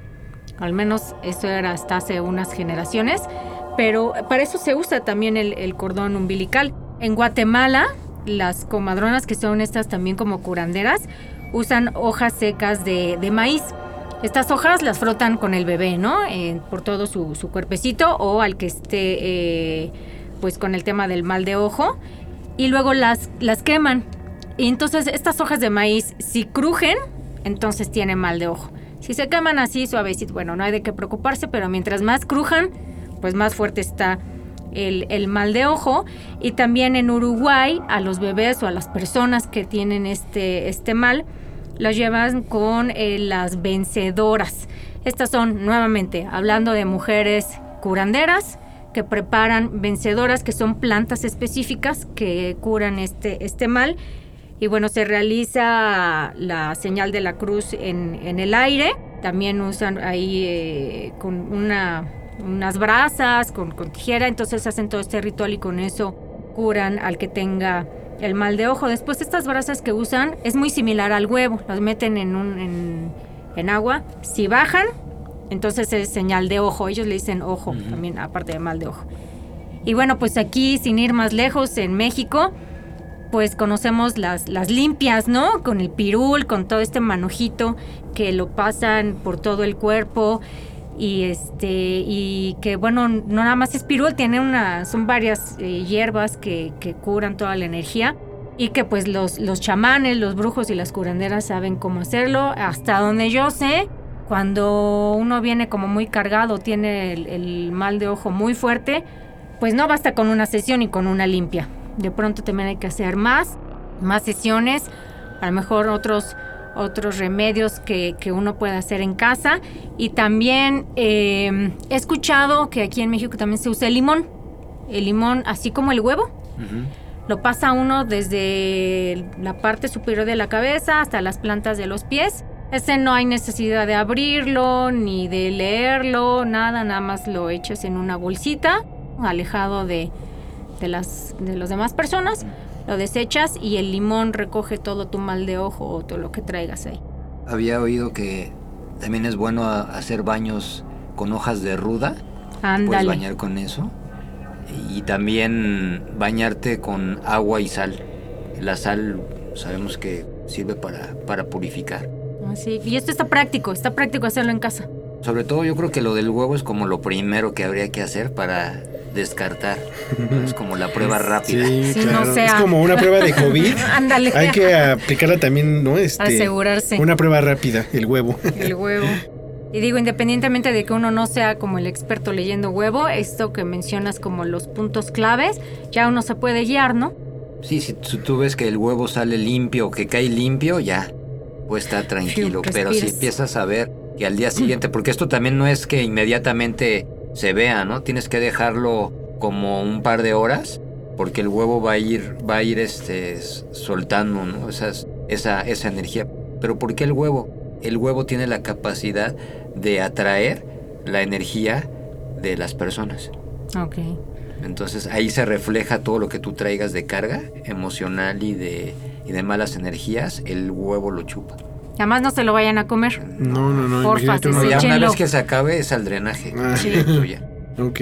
Al menos eso era hasta hace unas generaciones. Pero para eso se usa también el, cordón umbilical. En Guatemala, las comadronas, que son estas también como curanderas, usan hojas secas de, maíz. Estas hojas las frotan con el bebé, ¿no? Por todo su, su cuerpecito o al que esté, eh, pues con el tema del mal de ojo. Y luego las, las queman. Y entonces estas hojas de maíz, si crujen, entonces tiene mal de ojo. Si se queman así suavecito, bueno, no hay de qué preocuparse, pero mientras más crujan, pues más fuerte está el, el, mal de ojo. Y también en Uruguay, a los bebés o a las personas que tienen este, este mal, los llevan con eh, las vencedoras. Estas son, nuevamente, hablando de mujeres curanderas que preparan vencedoras, que son plantas específicas que curan este, este mal. Y bueno, se realiza la señal de la cruz en, en el aire. También usan ahí eh, con una, unas brasas, con, con tijera. Entonces hacen todo este ritual y con eso curan al que tenga el mal de ojo. Después estas brasas que usan es muy similar al huevo. Las meten en, un, en, en agua. Si bajan, entonces es señal de ojo. Ellos le dicen ojo uh -huh. también, aparte de mal de ojo. Y bueno, pues aquí, sin ir más lejos, en México, pues conocemos las, las limpias, ¿no? Con el pirul, con todo este manojito que lo pasan por todo el cuerpo y este y que bueno no nada más es pirul tiene una son varias eh, hierbas que, que, curan toda la energía y que pues los los chamanes los brujos y las curanderas saben cómo hacerlo hasta donde yo sé cuando uno viene como muy cargado tiene el, el mal de ojo muy fuerte pues no basta con una sesión y con una limpia de pronto también hay que hacer más más sesiones a lo mejor otros otros remedios que, que, uno puede hacer en casa. Y también eh, he escuchado que aquí en México también se usa el limón. El limón, así como el huevo. Uh -huh. Lo pasa uno desde la parte superior de la cabeza hasta las plantas de los pies. Ese no hay necesidad de abrirlo ni de leerlo, nada, nada más lo echas en una bolsita, alejado de, de las de las demás personas lo desechas y el limón recoge todo tu mal de ojo o todo lo que traigas ahí. Había oído que también es bueno hacer baños con hojas de ruda. Ándale. Puedes bañar con eso. y también bañarte con agua y sal. La sal sabemos que sirve para, para purificar. Ah, sí. Y esto está práctico, está práctico hacerlo en casa. Sobre todo yo creo que lo del huevo es como lo primero que habría que hacer para descartar. Es como la prueba rápida. Sí, Sí, no claro. sea. Es como una prueba de COVID. Ándale. Hay que aplicarla también, ¿no? Este, Asegurarse. Una prueba rápida, el huevo. El huevo. Y digo, independientemente de que uno no sea como el experto leyendo huevo, esto que mencionas como los puntos claves, ya uno se puede guiar, ¿no? Sí, si tú ves que el huevo sale limpio que cae limpio, ya, pues está tranquilo. Pero si empiezas a ver que al día siguiente, porque esto también no es que inmediatamente se vea, ¿no? Tienes que dejarlo como un par de horas, porque el huevo va a ir, va a ir este, soltando, ¿no? Esas, esa, esa energía. Pero ¿por qué el huevo? El huevo tiene la capacidad de atraer la energía de las personas. Ok. Entonces ahí se refleja todo lo que tú traigas de carga emocional y de, y de malas energías, el huevo lo chupa. Además no se lo vayan a comer. No, no, no. Porfa, sí. ya una vez que se acabe es al drenaje. Ah. Sí. Ok.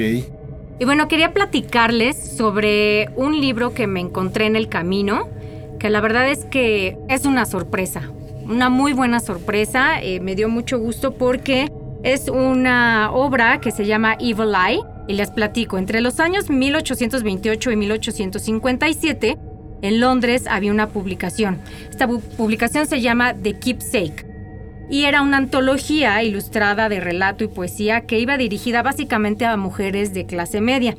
Y bueno, quería platicarles sobre un libro que me encontré en el camino, que la verdad es que es una sorpresa, una muy buena sorpresa, eh, me dio mucho gusto porque es una obra que se llama Evil Eye, y les platico, entre los años 1828 y 1857, en Londres había una publicación. Esta publicación se llama The Keepsake y era una antología ilustrada de relato y poesía que iba dirigida básicamente a mujeres de clase media.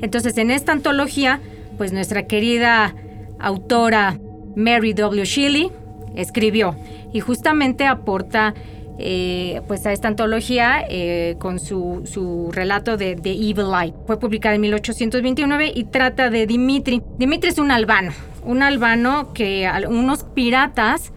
Entonces, en esta antología, pues nuestra querida autora Mary W. Shelley escribió y justamente aporta eh, pues a esta antología eh, con su, su relato de The Evil Eye. Fue publicada en 1829 y trata de Dimitri. Dimitri es un albano, un albano que unos piratas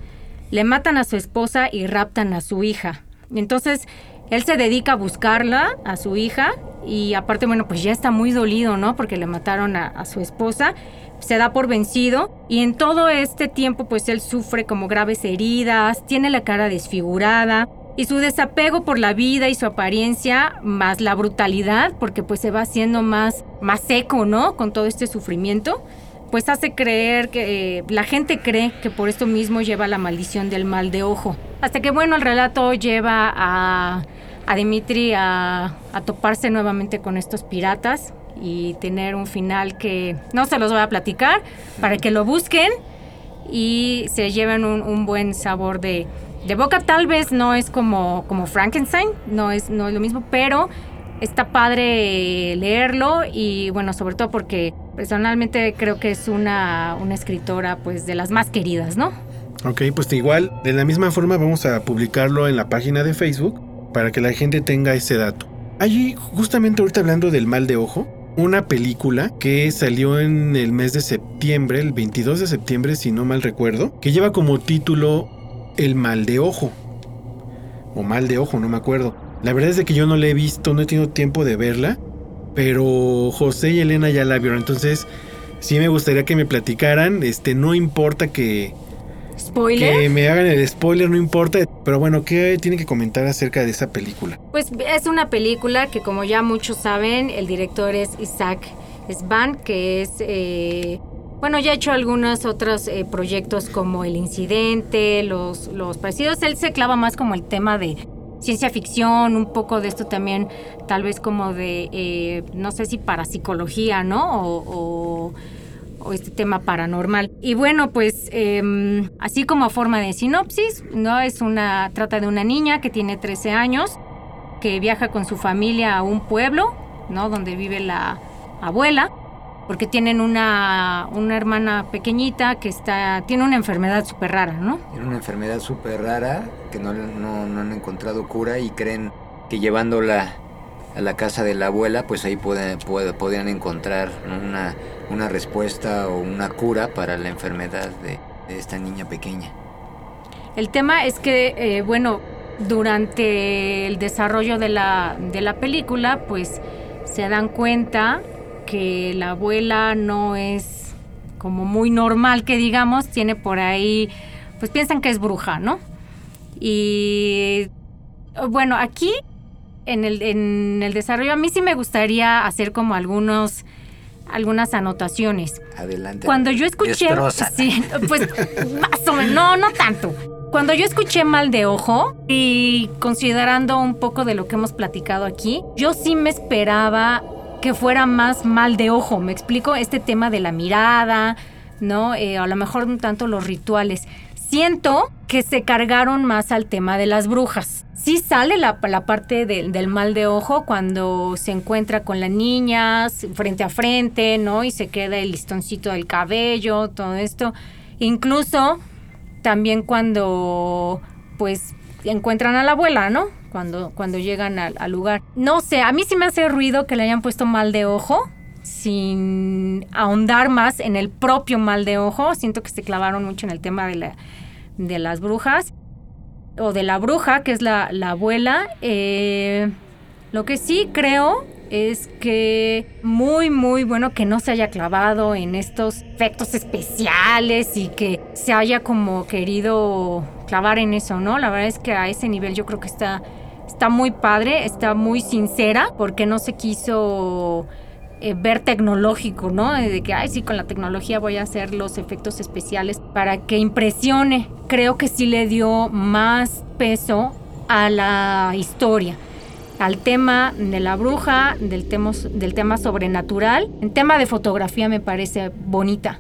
le matan a su esposa y raptan a su hija. Entonces, él se dedica a buscarla, a su hija, y aparte, bueno, pues ya está muy dolido, ¿no? Porque le mataron a, a su esposa. Se da por vencido y en todo este tiempo, pues él sufre como graves heridas, tiene la cara desfigurada y su desapego por la vida y su apariencia, más la brutalidad, porque pues se va haciendo más, más seco, ¿no? Con todo este sufrimiento pues hace creer que eh, la gente cree que por esto mismo lleva la maldición del mal de ojo. Hasta que bueno, el relato lleva a, a Dimitri a, a toparse nuevamente con estos piratas y tener un final que no se los voy a platicar para que lo busquen y se lleven un, un buen sabor de, de boca. Tal vez no es como, como Frankenstein, no es, no es lo mismo, pero está padre leerlo y bueno, sobre todo porque personalmente creo que es una, una escritora pues de las más queridas, ¿no? Ok, pues igual, de la misma forma vamos a publicarlo en la página de Facebook para que la gente tenga ese dato. Allí, justamente ahorita hablando del mal de ojo, una película que salió en el mes de septiembre, el 22 de septiembre si no mal recuerdo, que lleva como título El mal de ojo. O mal de ojo, no me acuerdo. La verdad es de que yo no la he visto, no he tenido tiempo de verla, pero José y Elena ya la vieron, entonces sí me gustaría que me platicaran, este no importa que Spoiler. que me hagan el spoiler, no importa. Pero bueno, ¿qué tienen que comentar acerca de esa película? Pues es una película que como ya muchos saben, el director es Isaac Svan, que es, eh, bueno, ya ha hecho algunos otros eh, proyectos como El Incidente, los, los parecidos. Él se clava más como el tema de ciencia ficción, un poco de esto también, tal vez como de, eh, no sé si parapsicología, ¿no? O, o, o este tema paranormal. Y bueno, pues em, así como forma de sinopsis, ¿no? Es una, trata de una niña que tiene 13 años, que viaja con su familia a un pueblo, ¿no? Donde vive la abuela, porque tienen una, una hermana pequeñita que está, tiene una enfermedad súper rara, ¿no? Era una enfermedad súper rara que no, no, no han encontrado cura y creen que llevándola a la casa de la abuela, pues ahí pueden, puede- podrían encontrar una, una respuesta o una cura para la enfermedad de, de esta niña pequeña. El tema es que, eh, bueno, durante el desarrollo de la, de la película, pues se dan cuenta que la abuela no es como muy normal que digamos, tiene por ahí, pues piensan que es bruja, ¿no? Y bueno, aquí en el, en el desarrollo a mí sí me gustaría hacer como algunos algunas anotaciones. Adelante. Cuando yo escuché. Sí, pues más o menos. No, no tanto. Cuando yo escuché mal de ojo y considerando un poco de lo que hemos platicado aquí, yo sí me esperaba que fuera más mal de ojo. ¿Me explico? Este tema de la mirada, ¿no? Eh, a lo mejor un tanto los rituales. Siento que se cargaron más al tema de las brujas. Sí sale la, la parte del- del mal de ojo cuando se encuentra con las niñas frente a frente, ¿no? Y se queda el listoncito del cabello, todo esto. Incluso también cuando, pues, encuentran a la abuela, ¿no? Cuando, cuando llegan al, al lugar. No sé, a mí sí me hace ruido que le hayan puesto mal de ojo sin ahondar más en el propio mal de ojo. Siento que se clavaron mucho en el tema de, la, de las brujas o de la bruja, que es la, la abuela. Eh, lo que sí creo es que muy, muy bueno que no se haya clavado en estos efectos especiales y que se haya como querido clavar en eso, ¿no? La verdad es que a ese nivel yo creo que está, está muy padre, está muy sincera, porque no se quiso eh, ver tecnológico, ¿no? De que, ay, sí, con la tecnología voy a hacer los efectos especiales para que impresione. Creo que sí le dio más peso a la historia, al tema de la bruja, del tema, del tema sobrenatural. En tema de fotografía me parece bonita.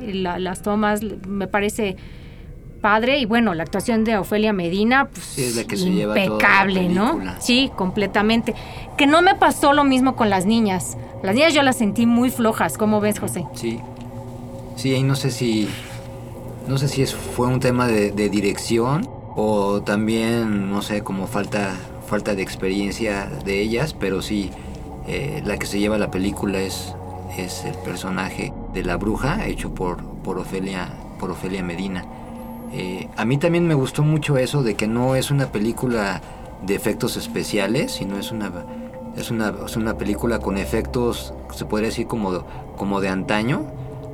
La- las tomas me parece padre y bueno, la actuación de Ofelia Medina, pues, Sí, es la que se lleva toda la impecable, ¿no? Sí, completamente. Que no me pasó lo mismo con las niñas. Las niñas yo las sentí muy flojas, ¿cómo ves, José? Sí. Sí, ahí no sé si. No sé si es, fue un tema de, de dirección o también, no sé, como falta, falta de experiencia de ellas, pero sí, eh, la que se lleva la película es, es el personaje de la bruja, hecho por, por, Ofelia, por Ofelia Medina. Eh, a mí también me gustó mucho eso de que no es una película de efectos especiales, sino es una, es una, es una película con efectos, se podría decir como, como de antaño.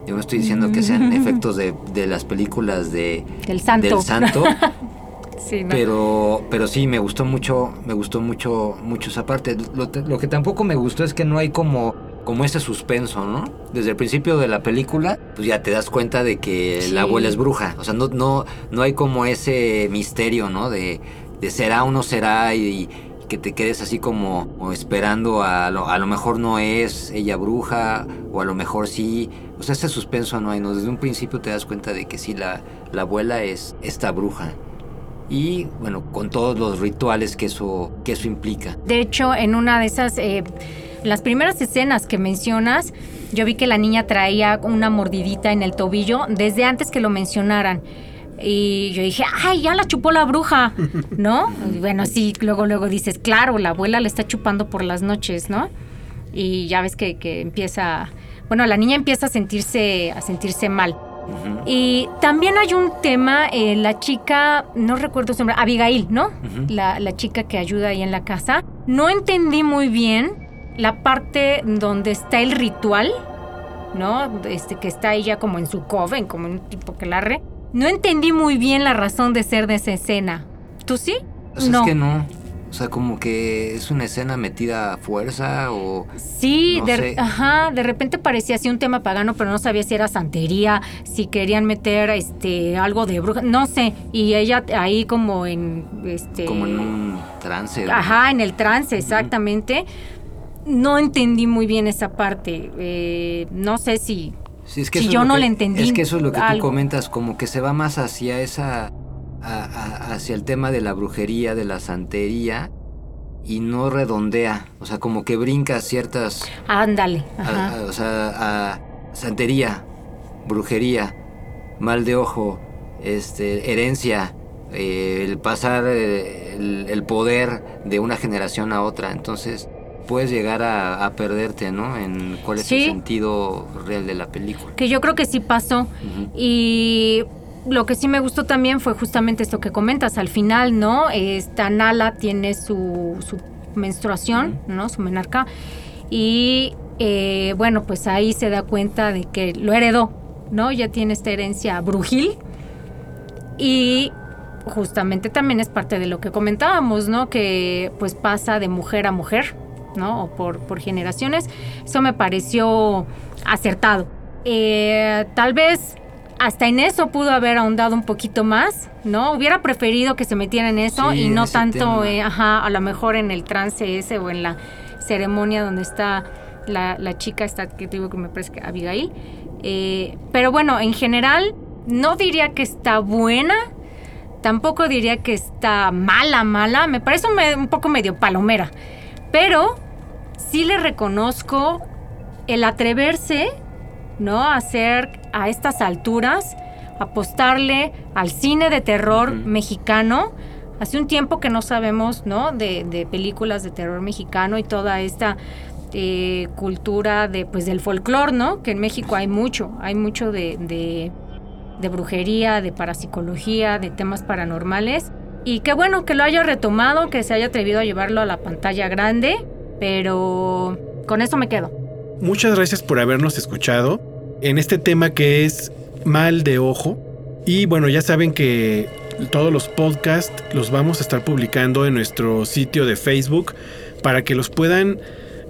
Yo no estoy diciendo que sean efectos de, de las películas de, Del santo. del santo, Sí, ¿no? pero, pero sí, me gustó mucho, me gustó mucho, mucho esa parte. Lo, lo que tampoco me gustó es que no hay como, como ese suspenso, ¿no? Desde el principio de la película, pues ya te das cuenta de que Sí. la abuela es bruja. O sea, no, no, no hay como ese misterio, ¿no? De, de será o no será y, y que te quedes así como, como esperando a lo, a lo mejor no es ella bruja o a lo mejor sí. O sea, ese suspenso no hay, ¿no? Desde un principio te das cuenta de que sí, la, la abuela es esta bruja. Y bueno, con todos los rituales que eso, que eso implica. De hecho, en una de esas, eh, las primeras escenas que mencionas, yo vi que la niña traía una mordidita en el tobillo desde antes que lo mencionaran. Y yo dije, ay, ya la chupó la bruja, ¿no? Y bueno, sí, luego, luego dices, claro, la abuela le está chupando por las noches, ¿no? Y ya ves que, que empieza, bueno, la niña empieza a sentirse, a sentirse mal. Y también hay un tema, eh, la chica, no recuerdo su nombre, Abigail, ¿no? La, la chica que ayuda ahí en la casa. No entendí muy bien la parte donde está el ritual, ¿no? Este, que está ella como en su coven, como en un tipo que larre. No entendí muy bien la razón de ser de esa escena. ¿Tú sí? O sea, no. es que no. O sea, como que es una escena metida a fuerza o... Sí, No de, sé. ajá, de repente parecía así un tema pagano, pero no sabía si era santería, si querían meter este algo de bruja, no sé. Y ella ahí como en este Como en un trance. ¿no? Ajá, en el trance, exactamente. No entendí muy bien esa parte. Eh, no sé si. Sí, es que Si yo no que- le entendí Es que eso es lo que tú comentas, como que se va más hacia esa. a- a- hacia el tema de la brujería, de la santería, y no redondea. O sea, como que brinca ciertas. Ándale. o sea, a santería, brujería, mal de ojo, este, herencia, eh, el pasar eh, el, el poder de una generación a otra. Entonces puedes llegar a, a perderte, ¿no? En cuál es Sí. el sentido real de la película. Que yo creo que sí pasó. Y lo que sí me gustó también fue justamente esto que comentas. Al final, ¿no? Esta Nala tiene su, su menstruación, ¿no? Su menarca. Y eh, bueno, pues ahí se da cuenta de que lo heredó, ¿no? Ya tiene esta herencia brujil. Y justamente también es parte de lo que comentábamos, ¿no? Que pues pasa de mujer a mujer, ¿no? O por, por generaciones. Eso me pareció acertado. Eh, tal vez hasta en eso pudo haber ahondado un poquito más, ¿no? Hubiera preferido que se metiera en eso Sí, y no tanto, eh, ajá, a lo mejor en el trance ese o en la ceremonia donde está la, la chica esta que te digo que me parece que Abigail. Eh, pero bueno, en general, no diría que está buena, tampoco diría que está mala, mala, me parece un poco medio palomera, pero sí le reconozco el atreverse, ¿no? A hacer a estas alturas, apostarle al cine de terror mexicano. Hace un tiempo que no sabemos, ¿no? De, de películas de terror mexicano y toda esta eh, cultura de, pues, del folclore, ¿no? Que en México hay mucho, hay mucho de, de, de brujería, de parapsicología, de temas paranormales. Y qué bueno que lo haya retomado, que se haya atrevido a llevarlo a la pantalla grande, pero con eso me quedo. Muchas gracias por habernos escuchado en este tema que es mal de ojo. Y bueno, ya saben que todos los podcasts los vamos a estar publicando en nuestro sitio de Facebook para que los puedan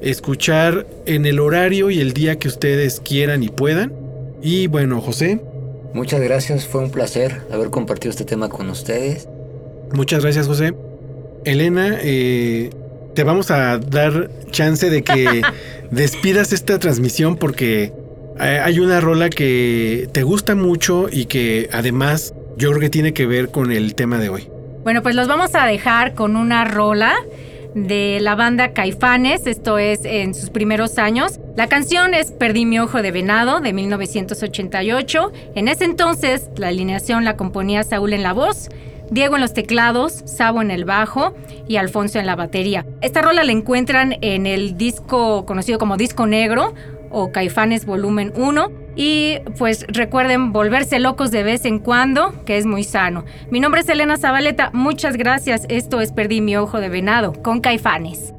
escuchar en el horario y el día que ustedes quieran y puedan. Y bueno, José, Muchas gracias, fue un placer haber compartido este tema con ustedes. Muchas gracias José. Elena, eh, te vamos a dar chance de que despidas esta transmisión porque eh, hay una rola que te gusta mucho y que además yo creo que tiene que ver con el tema de hoy. Bueno, pues los vamos a dejar con una rola de la banda Caifanes, esto es en sus primeros años. La canción es Perdí mi ojo de venado de 1988. En ese entonces la alineación la componía Saúl en la voz, Diego en los teclados, Sabo en el bajo y Alfonso en la batería. Esta rola la encuentran en el disco conocido como Disco Negro o Caifanes Volumen 1. Y pues recuerden volverse locos de vez en cuando, que es muy sano. Mi nombre es Elena Zabaleta, muchas gracias. Esto es Perdí mi ojo de venado con Caifanes.